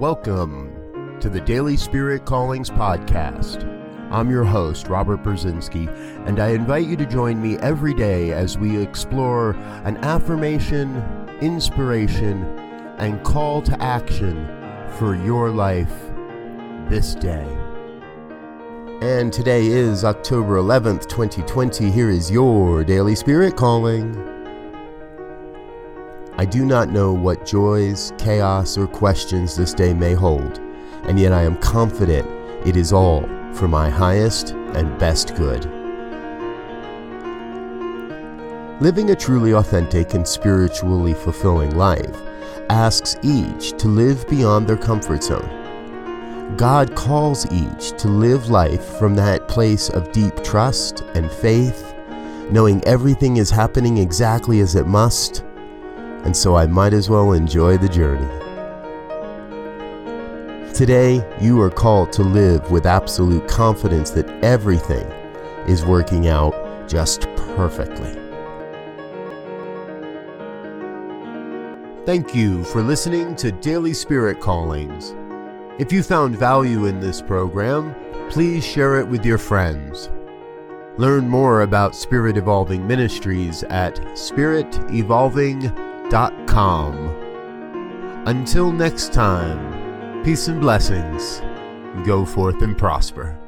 Welcome to the Daily Spirit Callings Podcast. I'm your host, Robert Brzezinski, and I invite you to join me every day as we explore an affirmation, inspiration, and call to action for your life this day. And today is October 11th, 2020. Here is your Daily Spirit Calling. I do not know what joys, chaos, or questions this day may hold, and yet I am confident it is all for my highest and best good. Living a truly authentic and spiritually fulfilling life asks each to live beyond their comfort zone. God calls each to live life from that place of deep trust and faith, knowing everything is happening exactly as it must and so I might as well enjoy the journey. Today, you are called to live with absolute confidence that everything is working out just perfectly. Thank you for listening to Daily Spirit Callings. If you found value in this program, please share it with your friends. Learn more about Spirit Evolving Ministries at spiritevolving.com until next time, peace and blessings. Go forth and prosper.